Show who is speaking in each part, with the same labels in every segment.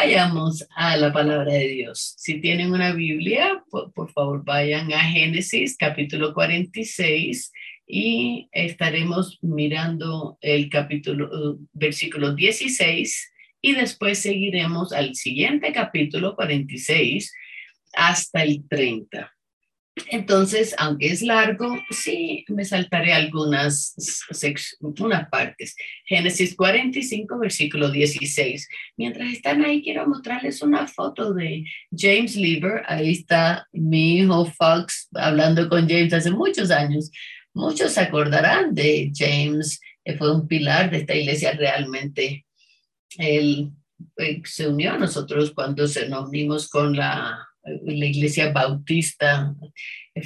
Speaker 1: Vayamos a la palabra de Dios. Si tienen una Biblia, por, favor vayan a Génesis capítulo 46 y estaremos mirando el capítulo, versículo 16 y después seguiremos al siguiente capítulo 46 hasta el 30. Entonces, aunque es largo, sí me saltaré algunas unas partes. Génesis 45, versículo 16. Mientras están ahí, quiero mostrarles una foto de James Lieber. Ahí está mi hijo Fox hablando con James hace muchos años. Muchos se acordarán de James, que fue un pilar de esta iglesia realmente. Él eh, se unió a nosotros cuando se nos unimos con la la iglesia bautista.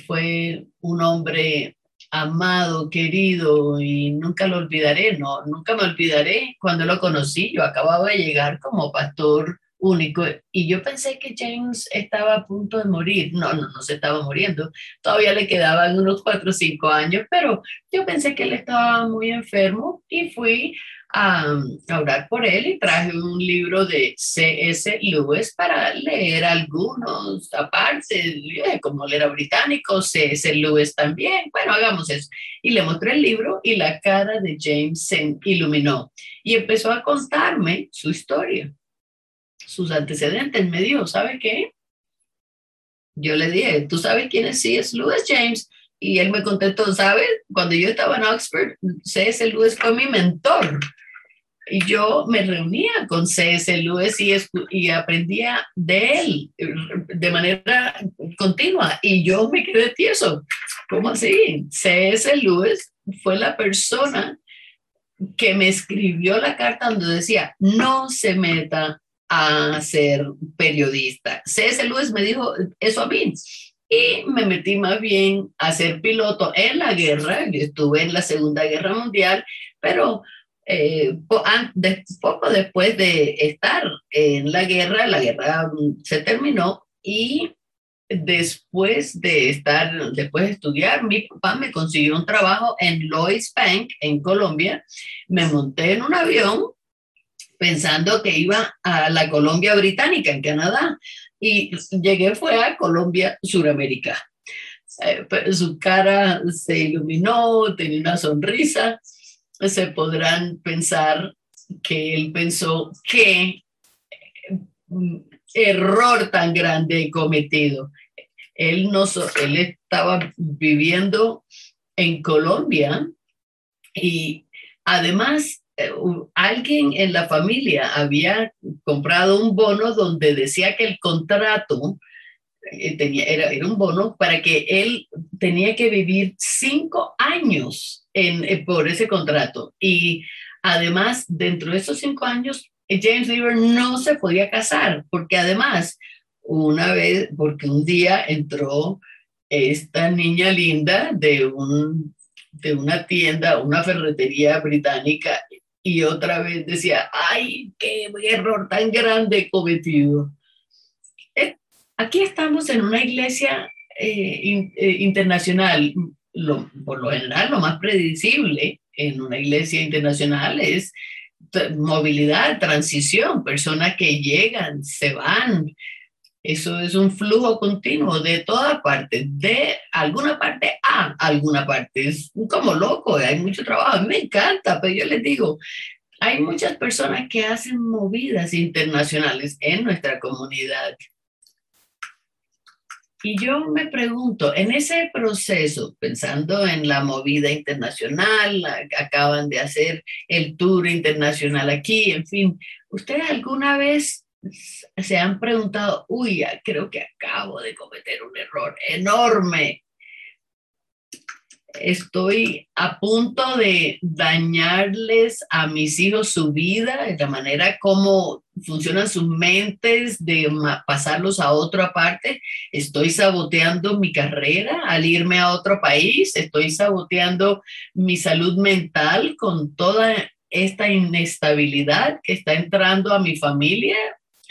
Speaker 1: Fue un hombre amado, querido y nunca lo olvidaré, no, nunca me olvidaré cuando lo conocí. Yo acababa de llegar como pastor único y yo pensé que James estaba a punto de morir. No, no, no se estaba muriendo. Todavía le quedaban unos cuatro o cinco años, pero yo pensé que él estaba muy enfermo y fui a, orar por él y traje un libro de C.S. Lewis para leer algunos aparte, como él era británico, C.S. Lewis también, bueno, hagamos eso. Y le mostré el libro y la cara de James se iluminó y empezó a contarme su historia, sus antecedentes. Me dijo, ¿sabe qué? Yo le dije, ¿tú sabes quién es C.S. Lewis, James? Y él me contestó, ¿sabes? Cuando yo estaba en Oxford, C.S. Lewis fue mi mentor. Yo me reunía con C.S. Lewis y, y aprendía de él de manera continua. Y yo me quedé tieso. ¿Cómo así? C.S. Lewis fue la persona que me escribió la carta donde decía, no se meta a ser periodista. C.S. Lewis me dijo eso a mí y me metí más bien a ser piloto en la guerra. Yo estuve en la Segunda Guerra Mundial, pero eh, poco después de estar en la guerra, la guerra mm, se terminó y después de estar, después de estudiar, mi papá me consiguió un trabajo en Lloyds Bank en Colombia. Me monté en un avión pensando que iba a la Colombia Británica en Canadá y llegué fue a Colombia, Suramérica. Eh, su cara se iluminó, tenía una sonrisa. Se podrán pensar que él pensó qué mm, error tan grande cometido. Él, no, él estaba viviendo en Colombia y además eh, alguien en la familia había comprado un bono donde decía que el contrato tenía, era, era, un bono para que él tenía que vivir cinco años en, eh, por ese contrato. Y además, dentro de esos cinco años, James Lieber no se podía casar, porque además, una vez, porque un día entró esta niña linda de, un, de una tienda, una ferretería británica, y otra vez decía, ay, qué error tan grande cometido. Eh, aquí estamos en una iglesia eh, eh, internacional. por lo general, lo más predecible en una iglesia internacional es movilidad, transición, personas que llegan, se van, eso es un flujo continuo de toda parte, de alguna parte a alguna parte. Es como loco, hay mucho trabajo. Me encanta, pero yo les digo, hay muchas personas que hacen movidas internacionales en nuestra comunidad. Y yo me pregunto, en ese proceso, pensando en la movida internacional, acaban de hacer el tour internacional aquí, en fin, ¿ustedes alguna vez se han preguntado, uy, creo que acabo de cometer un error enorme. Estoy a punto de dañarles a mis hijos su vida, de la manera como funcionan sus mentes, de pasarlos a otra parte. Estoy saboteando mi carrera al irme a otro país. Estoy saboteando mi salud mental con toda esta inestabilidad que está entrando a mi familia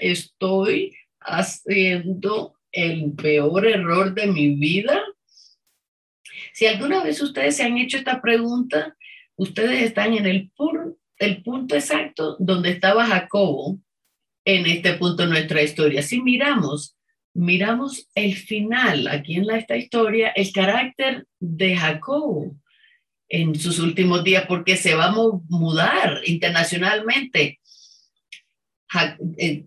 Speaker 1: estoy haciendo el peor error de mi vida? Si alguna vez ustedes se han hecho esta pregunta, ustedes están en el, punto exacto donde estaba Jacobo en este punto de nuestra historia. Si miramos, miramos el final aquí en esta historia, el carácter de Jacob en sus últimos días, porque se va a mudar internacionalmente. Eh,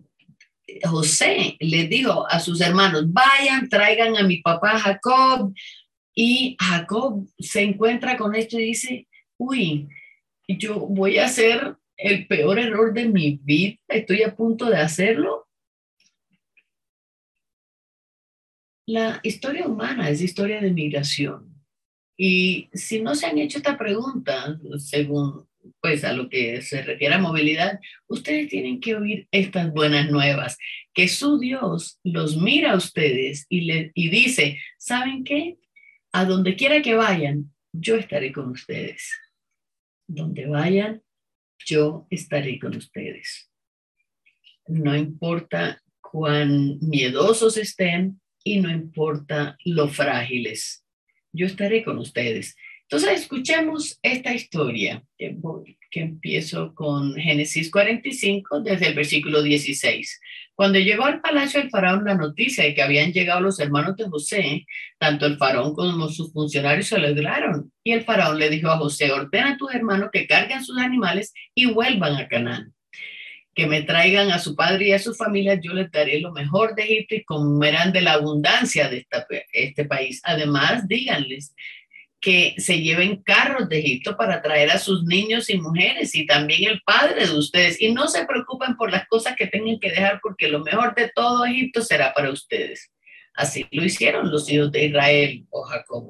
Speaker 1: José le dijo a sus hermanos, vayan, traigan a mi papá Jacob. Y Jacob se encuentra con esto y dice, uy, yo voy a hacer el peor error de mi vida, estoy a punto de hacerlo. La historia humana es historia de migración. Y si no se han hecho esta pregunta, según pues a lo que se refiere a movilidad, ustedes tienen que oír estas buenas nuevas, que su Dios los mira a ustedes y, le, y dice, ¿saben qué? A donde quiera que vayan, yo estaré con ustedes. Donde vayan, yo estaré con ustedes. No importa cuán miedosos estén y no importa lo frágiles, yo estaré con ustedes. Entonces, escuchemos esta historia que, que, empiezo con Génesis 45 desde el versículo 16. Cuando llegó al palacio del faraón la noticia de que habían llegado los hermanos de José, tanto el faraón como sus funcionarios se alegraron. Y el faraón le dijo a José, ordena a tus hermanos que carguen sus animales y vuelvan a Canaán. Que me traigan a su padre y a su familia, yo les daré lo mejor de Egipto y comerán de la abundancia de este país. Además, díganles que se lleven carros de Egipto para traer a sus niños y mujeres y también el padre de ustedes. Y no se preocupen por las cosas que tengan que dejar porque lo mejor de todo Egipto será para ustedes. Así lo hicieron los hijos de Israel o Jacob.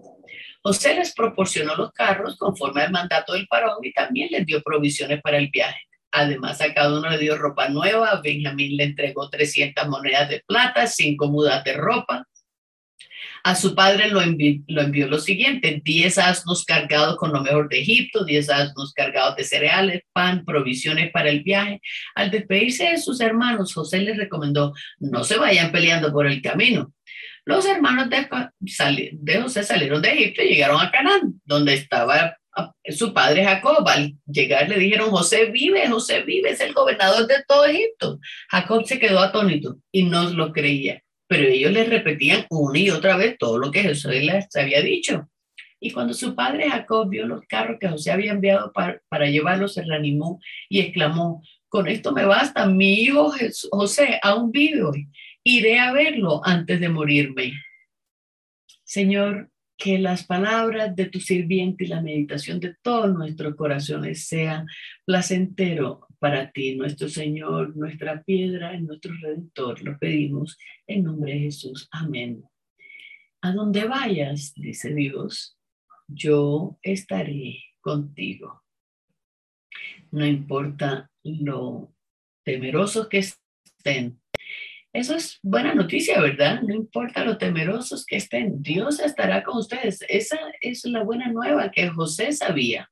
Speaker 1: José les proporcionó los carros conforme al mandato del faraón y también les dio provisiones para el viaje. Además, a cada uno le dio ropa nueva. Benjamín le entregó 300 monedas de plata, cinco mudas de ropa a su padre lo envió, lo envió lo siguiente, 10 asnos cargados con lo mejor de Egipto, 10 asnos cargados de cereales, pan, provisiones para el viaje. Al despedirse de sus hermanos, José les recomendó, no se vayan peleando por el camino. Los hermanos de, de José salieron de Egipto y llegaron a Canaán, donde estaba su padre Jacob. Al llegar le dijeron, José vive, José vive, es el gobernador de todo Egipto. Jacob se quedó atónito y no lo creía pero ellos les repetían una y otra vez todo lo que Jesús les había dicho. Y cuando su padre Jacob vio los carros que José había enviado para, para llevarlos, se reanimó y exclamó, con esto me basta, mi hijo José aún vive hoy, iré a verlo antes de morirme. Señor, que las palabras de tu sirviente y la meditación de todos nuestros corazones sean placentero para ti, nuestro Señor, nuestra piedra nuestro redentor. Lo pedimos en nombre de Jesús. Amén. A donde vayas, dice Dios, yo estaré contigo. No importa lo temerosos que estén. Eso es buena noticia, ¿verdad? No importa lo temerosos que estén, Dios estará con ustedes. Esa es la buena nueva que José sabía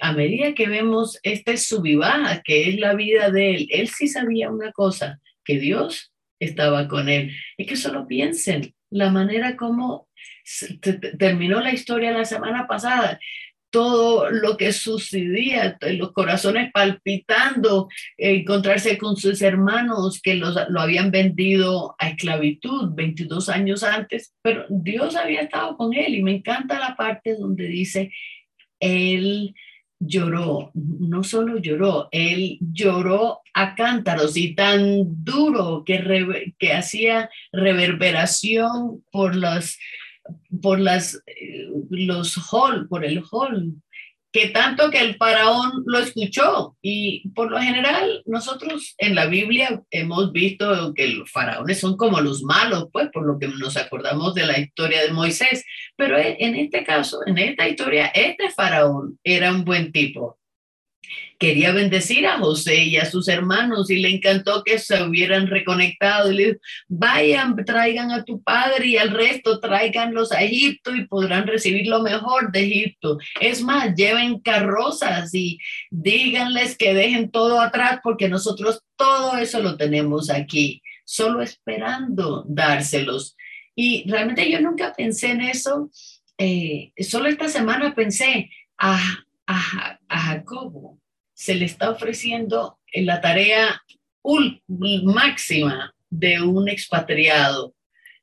Speaker 1: a medida que vemos este subibaja, que es la vida de él, él sí sabía una cosa, que Dios estaba con él. Y que solo piensen la manera como terminó la historia la semana pasada, todo lo que sucedía, los corazones palpitando, encontrarse con sus hermanos que los, lo habían vendido a esclavitud 22 años antes, pero Dios había estado con él y me encanta la parte donde dice, él lloró, no solo lloró, él lloró a cántaros y tan duro que, que hacía reverberación por las por las eh, los hall, por el hall que tanto que el faraón lo escuchó. Y por lo general, nosotros en la Biblia hemos visto que los faraones son como los malos, pues por lo que nos acordamos de la historia de Moisés. Pero en este caso, en esta historia, este faraón era un buen tipo quería bendecir a José y a sus hermanos y le encantó que se hubieran reconectado. Le dijo, vayan, traigan a tu padre y al resto tráiganlos a Egipto y podrán recibir lo mejor de Egipto. Es más, lleven carrozas y díganles que dejen todo atrás porque nosotros todo eso lo tenemos aquí, solo esperando dárselos. Y realmente yo nunca pensé en eso. Eh, solo esta semana pensé a, a, a Jacobo se le está ofreciendo en la tarea máxima de un expatriado,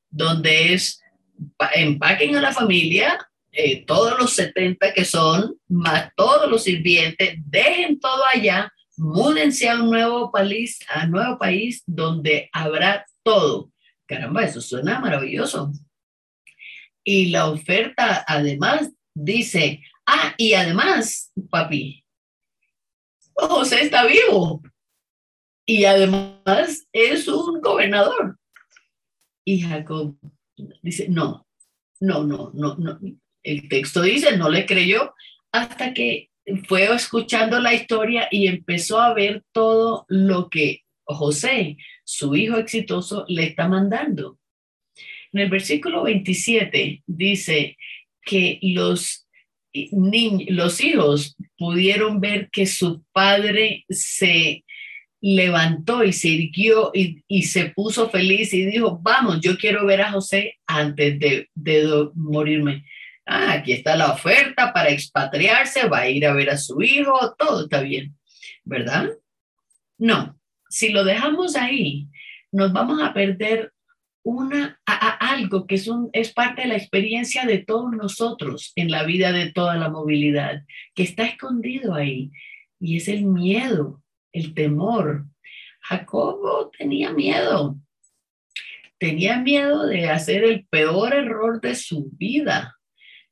Speaker 1: donde es empaquen a la familia, eh, todos los 70 que son, más todos los sirvientes, dejen todo allá, múdense a un nuevo país, a un nuevo país donde habrá todo. Caramba, eso suena maravilloso. Y la oferta además dice, ah, y además, papi, José está vivo. Y además es un gobernador. Y Jacob dice, no, no, no, no, no. El texto dice, no le creyó hasta que fue escuchando la historia y empezó a ver todo lo que José, su hijo exitoso, le está mandando. En el versículo 27 dice que los, los hijos pudieron ver que su padre se levantó y se irguió y, se puso feliz y dijo, vamos, yo quiero ver a José antes de, de morirme. Ah, aquí está la oferta para expatriarse, va a ir a ver a su hijo, todo está bien, ¿verdad? No, si lo dejamos ahí, nos vamos a perder una, algo que es, un, es parte de la experiencia de todos nosotros en la vida de toda la movilidad, que está escondido ahí, y es el miedo el temor. Jacobo tenía miedo. Tenía miedo de hacer el peor error de su vida.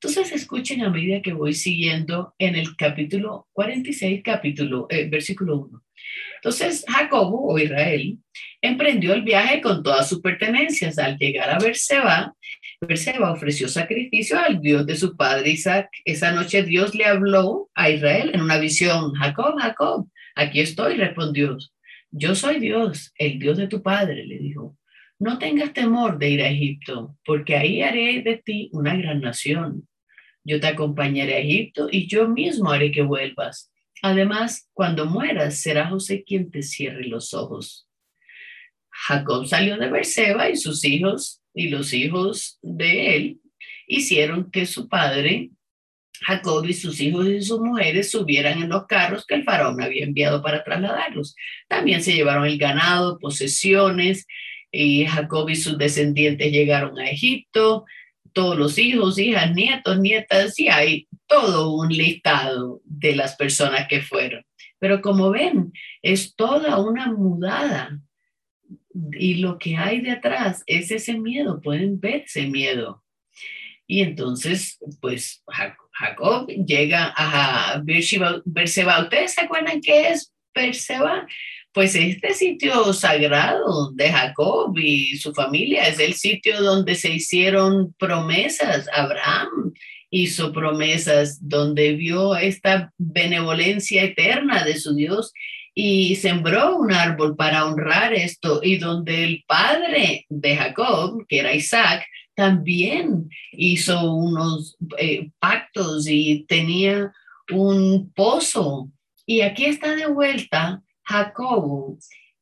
Speaker 1: Entonces escuchen a medida que voy siguiendo en el capítulo 46, capítulo, eh, versículo 1. Entonces Jacobo o Israel emprendió el viaje con todas sus pertenencias. Al llegar a Berseba, Berseba ofreció sacrificio al Dios de su padre Isaac. Esa noche Dios le habló a Israel en una visión, Jacob, Jacob. Aquí estoy, respondió. Yo soy Dios, el Dios de tu padre, le dijo. No tengas temor de ir a Egipto, porque ahí haré de ti una gran nación. Yo te acompañaré a Egipto y yo mismo haré que vuelvas. Además, cuando mueras, será José quien te cierre los ojos. Jacob salió de Berseba y sus hijos y los hijos de él hicieron que su padre Jacob y sus hijos y sus mujeres subieran en los carros que el faraón había enviado para trasladarlos. También se llevaron el ganado, posesiones, y Jacob y sus descendientes llegaron a Egipto, todos los hijos, hijas, nietos, nietas, y hay todo un listado de las personas que fueron. Pero como ven, es toda una mudada. Y lo que hay detrás es ese miedo, pueden ver ese miedo. Y entonces, pues Jacob llega a Berseba. ¿Ustedes se acuerdan qué es Berseba? Pues este sitio sagrado de Jacob y su familia es el sitio donde se hicieron promesas. Abraham hizo promesas donde vio esta benevolencia eterna de su Dios y sembró un árbol para honrar esto y donde el padre de Jacob, que era Isaac, también hizo unos eh, pactos y tenía un pozo. Y aquí está de vuelta Jacobo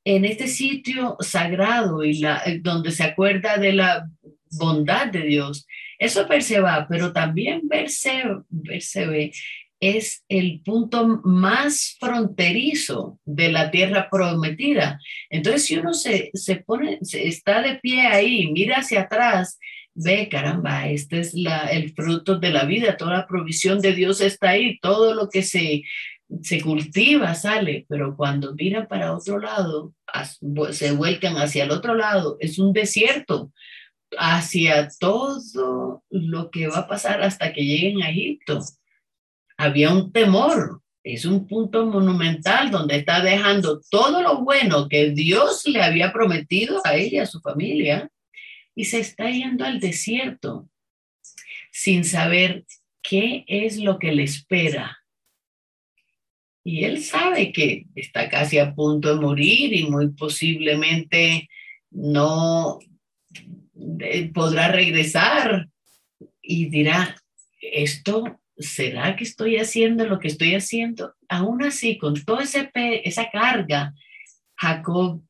Speaker 1: en este sitio sagrado y la, eh, donde se acuerda de la bondad de Dios. Eso perceba, pero también percebe es el punto más fronterizo de la tierra prometida. Entonces, si uno se, se pone, se está de pie ahí, mira hacia atrás, ve, caramba, este es la, el fruto de la vida, toda la provisión de Dios está ahí, todo lo que se, se cultiva sale, pero cuando miran para otro lado, se vuelcan hacia el otro lado, es un desierto hacia todo lo que va a pasar hasta que lleguen a Egipto había un temor. Es un punto monumental donde está dejando todo lo bueno que Dios le había prometido a ella, a su familia, y se está yendo al desierto sin saber qué es lo que le espera. Y él sabe que está casi a punto de morir y muy posiblemente no eh, podrá regresar y dirá, esto ¿será que estoy haciendo lo que estoy haciendo? Aún así, con toda esa carga, Jacob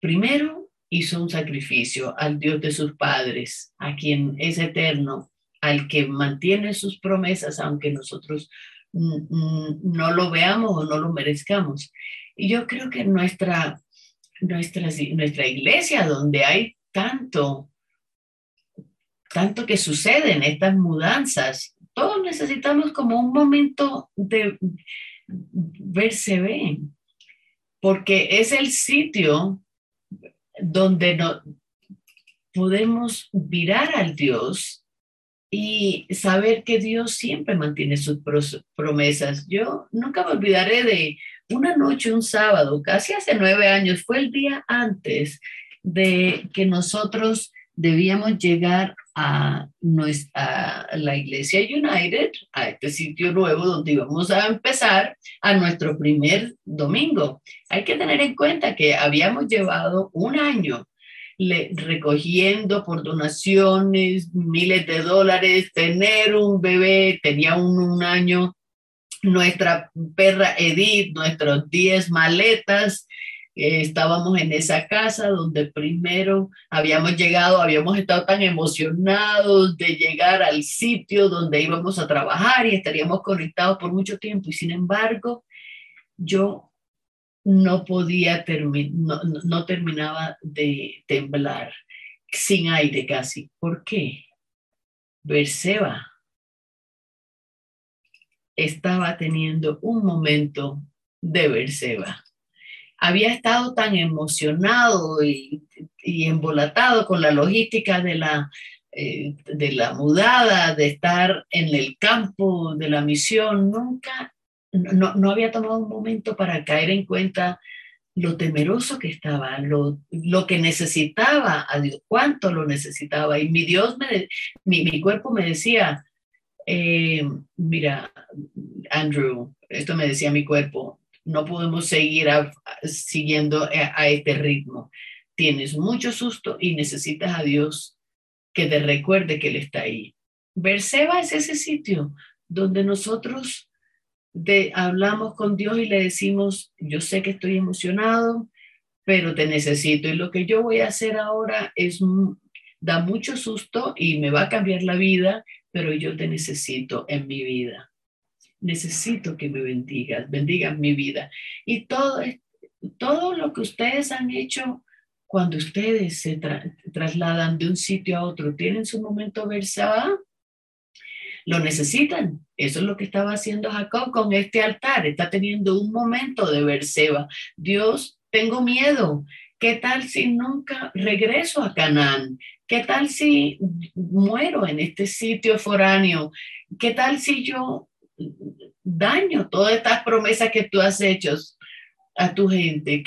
Speaker 1: primero hizo un sacrificio al Dios de sus padres, a quien es eterno, al que mantiene sus promesas, aunque nosotros no lo veamos o no lo merezcamos. Y yo creo que nuestra nuestra, nuestra iglesia, donde hay tanto, tanto que sucede en estas mudanzas. Todos necesitamos como un momento de verse bien, porque es el sitio donde no, podemos mirar al Dios y saber que Dios siempre mantiene sus promesas. Yo nunca me olvidaré de una noche, un sábado, casi hace nueve años, fue el día antes de que nosotros debíamos llegar a, nuestra, la iglesia United, a este sitio nuevo donde íbamos a empezar a nuestro primer domingo. Hay que tener en cuenta que habíamos llevado un año recogiendo por donaciones miles de dólares, tener un bebé, tenía un, un año, nuestra perra Edith, nuestros 10 maletas, eh, estábamos en esa casa donde primero habíamos llegado, habíamos estado tan emocionados de llegar al sitio donde íbamos a trabajar y estaríamos conectados por mucho tiempo. Y sin embargo yo no podía terminar, no, terminaba de temblar, sin aire casi. ¿Por qué? Berseba estaba teniendo un momento de Berseba. Había estado tan emocionado y, embolatado con la logística de la, eh, de la mudada, de estar en el campo de la misión, nunca no, no, había tomado un momento para caer en cuenta lo temeroso que estaba, lo, lo que necesitaba a Dios, cuánto lo necesitaba. Y mi Dios, me, mi, mi cuerpo me decía, eh, mira, Andrew, esto me decía mi cuerpo, no podemos seguir siguiendo a, a, este ritmo. Tienes mucho susto y necesitas a Dios que te recuerde que Él está ahí. Berseba es ese sitio donde nosotros de, hablamos con Dios y le decimos, yo sé que estoy emocionado, pero te necesito. Y lo que yo voy a hacer ahora es, da mucho susto y me va a cambiar la vida, pero yo te necesito en mi vida. Necesito que me bendigas, bendigas mi vida. Y todo, todo lo que ustedes han hecho cuando ustedes se trasladan de un sitio a otro, tienen su momento versado lo necesitan. Eso es lo que estaba haciendo Jacob con este altar. Está teniendo un momento de ver Seba. Dios, tengo miedo. ¿Qué tal si nunca regreso a Canaán? ¿Qué tal si muero en este sitio foráneo? ¿Qué tal si yo daño todas estas promesas que tú has hecho a tu gente?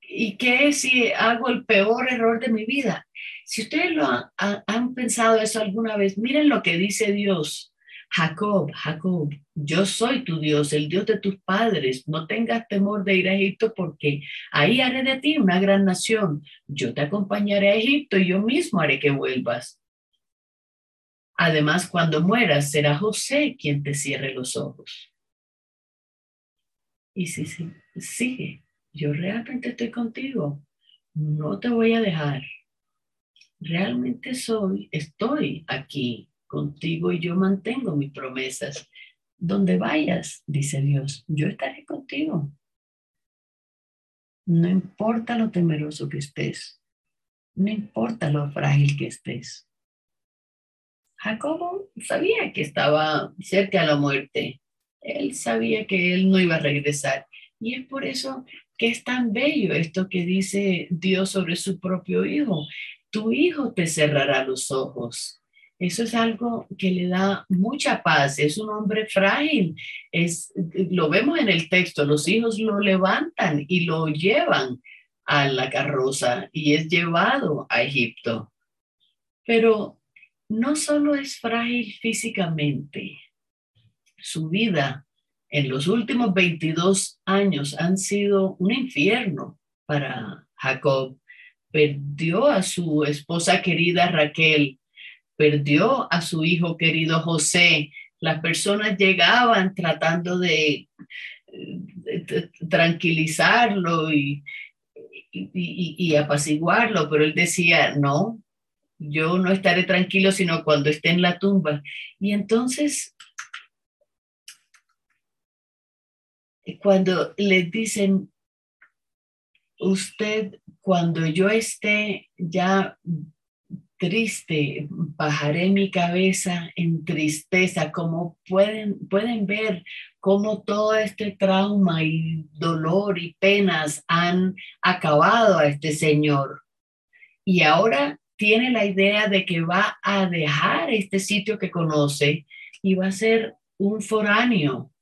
Speaker 1: ¿Y qué si hago el peor error de mi vida? Si ustedes lo han, pensado eso alguna vez, miren lo que dice Dios. Jacob, Jacob, yo soy tu Dios, el Dios de tus padres. No tengas temor de ir a Egipto porque ahí haré de ti una gran nación. Yo te acompañaré a Egipto y yo mismo haré que vuelvas. Además, cuando mueras, será José quien te cierre los ojos. Y sí, sí, sigue. Yo realmente estoy contigo. No te voy a dejar realmente soy, estoy aquí contigo y yo mantengo mis promesas. Donde vayas, dice Dios, yo estaré contigo. No importa lo temeroso que estés, no importa lo frágil que estés. Jacobo sabía que estaba cerca a la muerte. Él sabía que él no iba a regresar. Y es por eso que es tan bello esto que dice Dios sobre su propio hijo tu hijo te cerrará los ojos. Eso es algo que le da mucha paz. Es un hombre frágil. Es, lo vemos en el texto. Los hijos lo levantan y lo llevan a la carroza y es llevado a Egipto. Pero no solo es frágil físicamente, su vida en los últimos 22 años han sido un infierno para Jacob perdió a su esposa querida Raquel, perdió a su hijo querido José. Las personas llegaban tratando de, tranquilizarlo y, y, apaciguarlo, pero él decía, no, yo no estaré tranquilo sino cuando esté en la tumba. Y entonces, cuando les dicen, usted, cuando yo esté ya triste, bajaré mi cabeza en tristeza, como pueden, pueden ver cómo todo este trauma y dolor y penas han acabado a este señor. Y ahora tiene la idea de que va a dejar este sitio que conoce y va a ser un foráneo.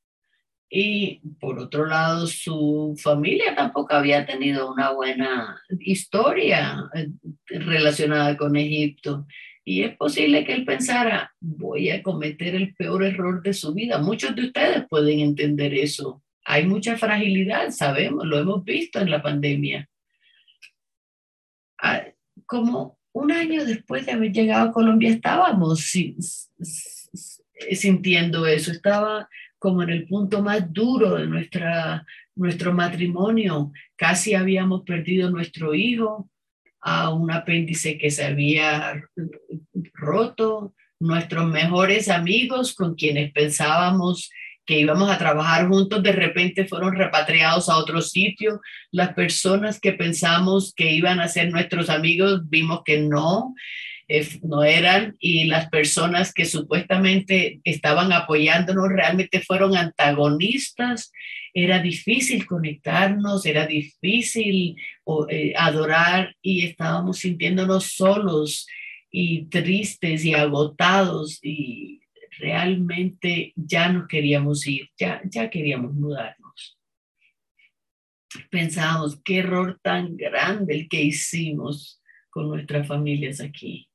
Speaker 1: Y por otro lado, su familia tampoco había tenido una buena historia eh, relacionada con Egipto. Y es posible que él pensara, voy a cometer el peor error de su vida. Muchos de ustedes pueden entender eso. Hay mucha fragilidad, sabemos, lo hemos visto en la pandemia. Ah, como un año después de haber llegado a Colombia estábamos sintiendo eso, estaba como en el punto más duro de nuestra, nuestro matrimonio. Casi habíamos perdido nuestro hijo a un apéndice que se había roto. Nuestros mejores amigos con quienes pensábamos que íbamos a trabajar juntos, de repente fueron repatriados a otro sitio. Las personas que pensamos que iban a ser nuestros amigos, vimos que no, no eran, y las personas que supuestamente estaban apoyándonos realmente fueron antagonistas. Era difícil conectarnos, era difícil eh, adorar y estábamos sintiéndonos solos y tristes y agotados y realmente ya no queríamos ir, ya, ya queríamos mudarnos. Pensábamos, qué error tan grande el que hicimos con nuestras familias aquí.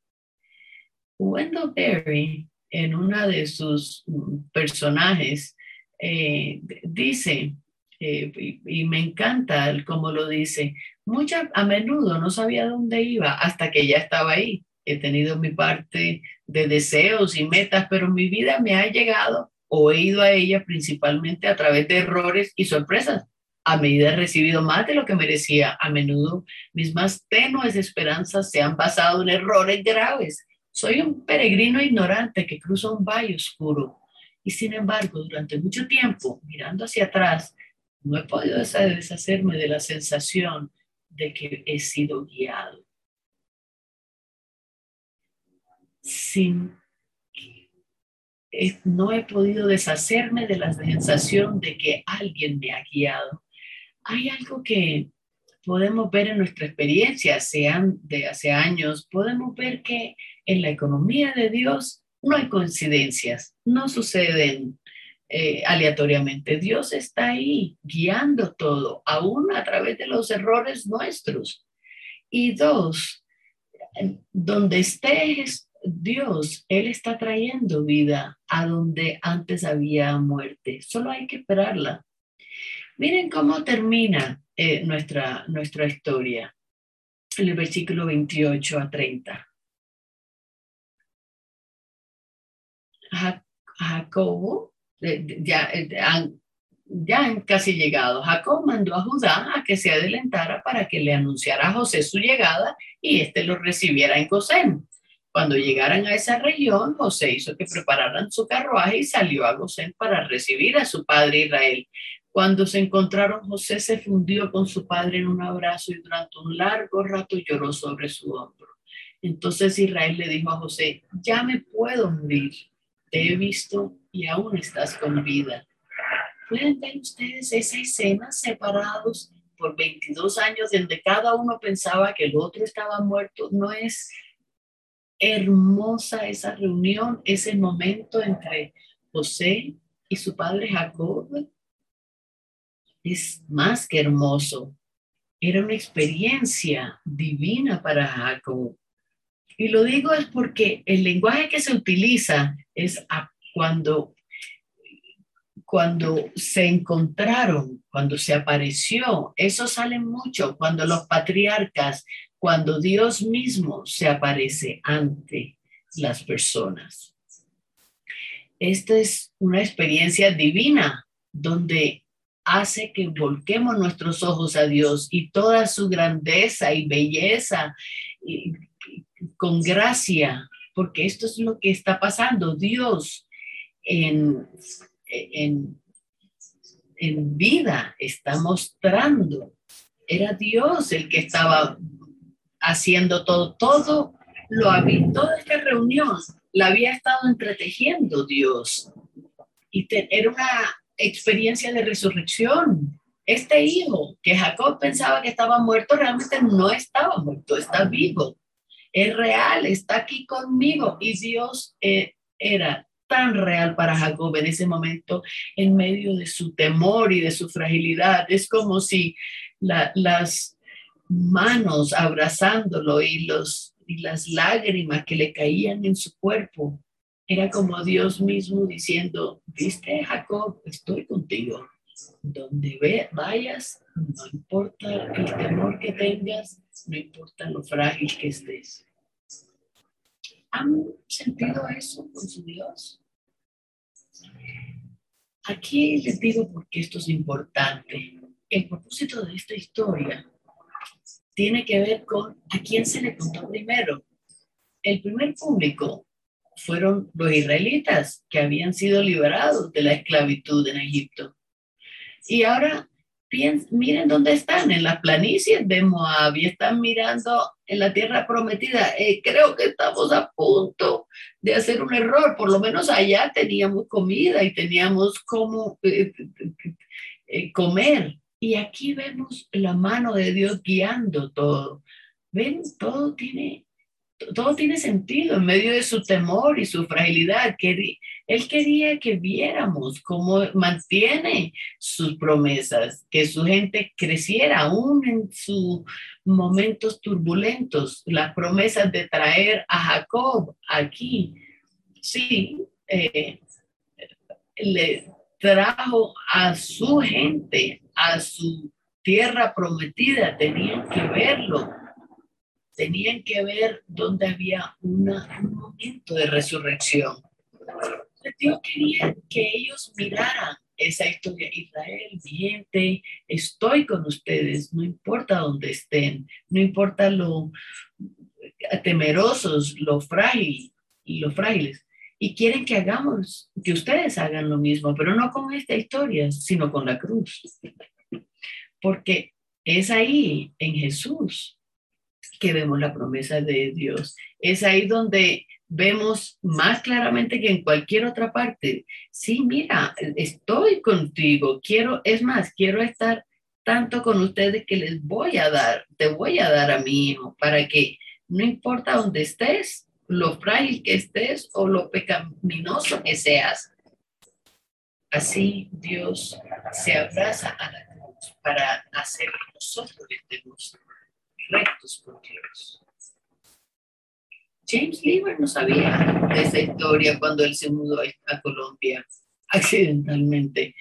Speaker 1: Wendell Berry, en una de sus personajes, eh, dice, eh, y, me encanta cómo lo dice, mucha, a menudo no sabía dónde iba hasta que ya estaba ahí he tenido mi parte de deseos y metas, pero mi vida me ha llegado o he ido a ella principalmente a través de errores y sorpresas. A medida he recibido más de lo que merecía, a menudo mis más tenues esperanzas se han basado en errores graves. Soy un peregrino ignorante que cruza un valle oscuro y sin embargo durante mucho tiempo, mirando hacia atrás, no he podido deshacerme de la sensación de que he sido guiado sin no he podido deshacerme de la sensación de que alguien me ha guiado. Hay algo que podemos ver en nuestra experiencia, sean de hace años, podemos ver que en la economía de Dios no hay coincidencias, no suceden eh, aleatoriamente. Dios está ahí guiando todo, aún a través de los errores nuestros. Y dos, donde estés Dios, Él está trayendo vida a donde antes había muerte. Solo hay que esperarla. Miren cómo termina eh, nuestra, nuestra historia en el versículo 28 a 30. Jacobo, ya, ya han casi llegado. Jacob mandó a Judá a que se adelantara para que le anunciara a José su llegada y éste lo recibiera en Gosén. Cuando llegaran a esa región, José hizo que prepararan su carruaje y salió a Gosén para recibir a su padre Israel. Cuando se encontraron, José se fundió con su padre en un abrazo y durante un largo rato lloró sobre su hombro. Entonces Israel le dijo a José, ya me puedo morir, te he visto y aún estás con vida. ¿Pueden ver ustedes esa escena separados por 22 años donde cada uno pensaba que el otro estaba muerto? No es hermosa esa reunión, ese momento entre José y su padre Jacob. Es más que hermoso. Era una experiencia divina para Jacob. Y lo digo es porque el lenguaje que se utiliza es cuando cuando se encontraron, cuando se apareció, eso sale mucho cuando los patriarcas cuando Dios mismo se aparece ante las personas. Esta es una experiencia divina donde hace que volquemos nuestros ojos a Dios y toda su grandeza y belleza con gracia, porque esto es lo que está pasando. Dios en, en, en vida está mostrando Era Dios el que estaba haciendo todo, todo lo había, toda esta reunión la había estado entretejiendo Dios. Y era una experiencia de resurrección. Este hijo que Jacob pensaba que estaba muerto, realmente no estaba muerto, está vivo. Es real, está aquí conmigo. Y Dios eh, era tan real para Jacob en ese momento, en medio de su temor y de su fragilidad. Es como si las manos abrazándolo y, los, y las lágrimas que le caían en su cuerpo, era como Dios mismo diciendo, viste Jacob, estoy contigo. Donde ve, vayas, no importa el temor que tengas, no importa lo frágil que estés. ¿Han sentido eso con su Dios? Aquí les digo porque esto es importante. El propósito de esta historia tiene que ver con a quién se le contó primero. El primer público fueron los israelitas que habían sido liberados de la esclavitud en Egipto. Y ahora miren dónde están, en las planicies de Moab y están mirando en la tierra prometida. Eh, creo que estamos a punto de hacer un error, por lo menos allá teníamos comida y teníamos cómo eh, eh, comer. Y aquí vemos la mano de Dios guiando todo. Ven, todo tiene todo tiene sentido en medio de su temor y su fragilidad. Él quería que viéramos cómo mantiene sus promesas, que su gente creciera aún en sus momentos turbulentos. Las promesas de traer a Jacob aquí, sí, eh, le trajo a su gente, a su tierra prometida, tenían que verlo tenían que ver dónde había un momento de resurrección. Dios quería que ellos miraran esa historia. Israel, mi gente, estoy con ustedes, no importa dónde estén, no importa lo temerosos, lo frágil, lo frágiles. Y quieren que hagamos, que ustedes hagan lo mismo, pero no con esta historia, sino con la cruz. Porque es ahí, en Jesús, que vemos la promesa de Dios. Es ahí donde vemos más claramente que en cualquier otra parte. Sí, mira, estoy contigo, quiero, es más, quiero estar tanto con ustedes que les voy a dar, te voy a dar a mi hijo para que no importa dónde estés, lo frágil que estés o lo pecaminoso que seas. Así Dios se abraza a la cruz para hacer que nosotros estemos rectos. James Lieber no sabía esa historia cuando él se mudó a Colombia accidentalmente.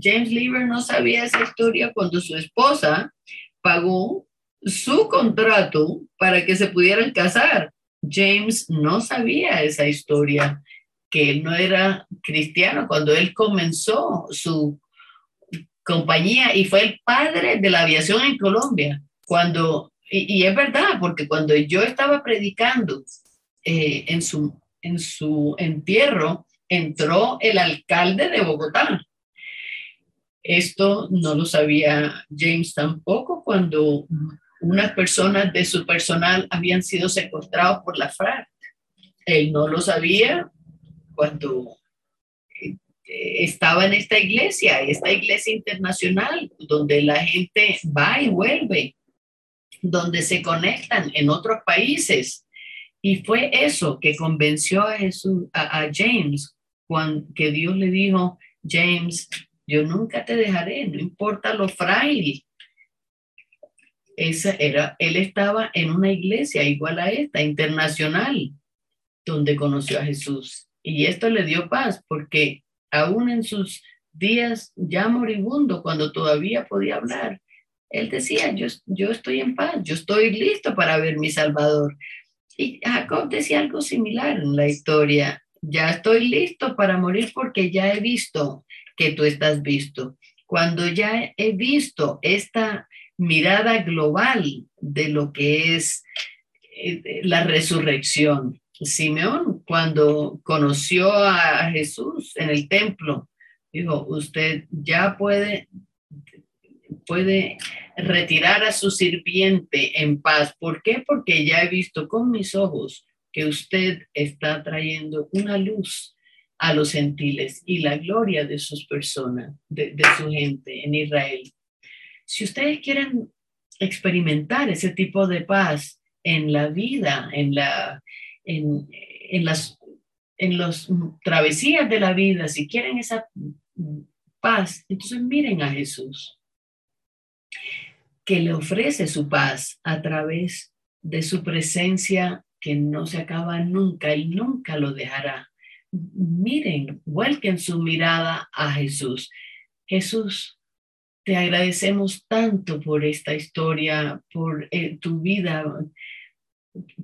Speaker 1: James Lieber no sabía esa historia cuando su esposa pagó su contrato para que se pudieran casar. James no sabía esa historia, que él no era cristiano cuando él comenzó su compañía y fue el padre de la aviación en Colombia. Cuando y, es verdad, porque cuando yo estaba predicando eh, en, su, en su entierro, entró el alcalde de Bogotá. Esto no lo sabía James tampoco cuando unas personas de su personal habían sido secuestrados por la FRAC. Él no lo sabía cuando eh, estaba en esta iglesia, esta iglesia internacional, donde la gente va y vuelve donde se conectan en otros países. Y fue eso que convenció a, Jesús, a, James, cuando, que Dios le dijo, James, yo nunca te dejaré, no importa lo frágil. Esa era, él estaba en una iglesia igual a esta, internacional, donde conoció a Jesús. Y esto le dio paz, porque aún en sus días ya moribundo, cuando todavía podía hablar, él decía, yo, yo estoy en paz, yo estoy listo para ver mi Salvador. Y Jacob decía algo similar en la historia, ya estoy listo para morir porque ya he visto que tú estás visto. Cuando ya he visto esta mirada global de lo que es eh, la resurrección. Simeón, cuando conoció a Jesús en el templo, dijo, usted ya puede puede retirar a su sirviente en paz. ¿Por qué? Porque ya he visto con mis ojos que usted está trayendo una luz a los gentiles y la gloria de sus personas, de, su gente en Israel. Si ustedes quieren experimentar ese tipo de paz en la vida, en, la, en, en las en las travesías de la vida, si quieren esa paz, entonces miren a Jesús, que le ofrece su paz a través de su presencia que no se acaba nunca y nunca lo dejará. Miren, vuelquen su mirada a Jesús. Jesús, te agradecemos tanto por esta historia, por eh, tu vida.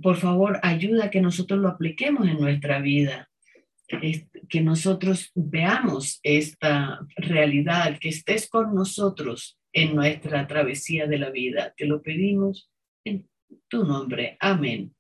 Speaker 1: Por favor, ayuda a que nosotros lo apliquemos en nuestra vida que nosotros veamos esta realidad, que estés con nosotros en nuestra travesía de la vida. Te lo pedimos en tu nombre. Amén.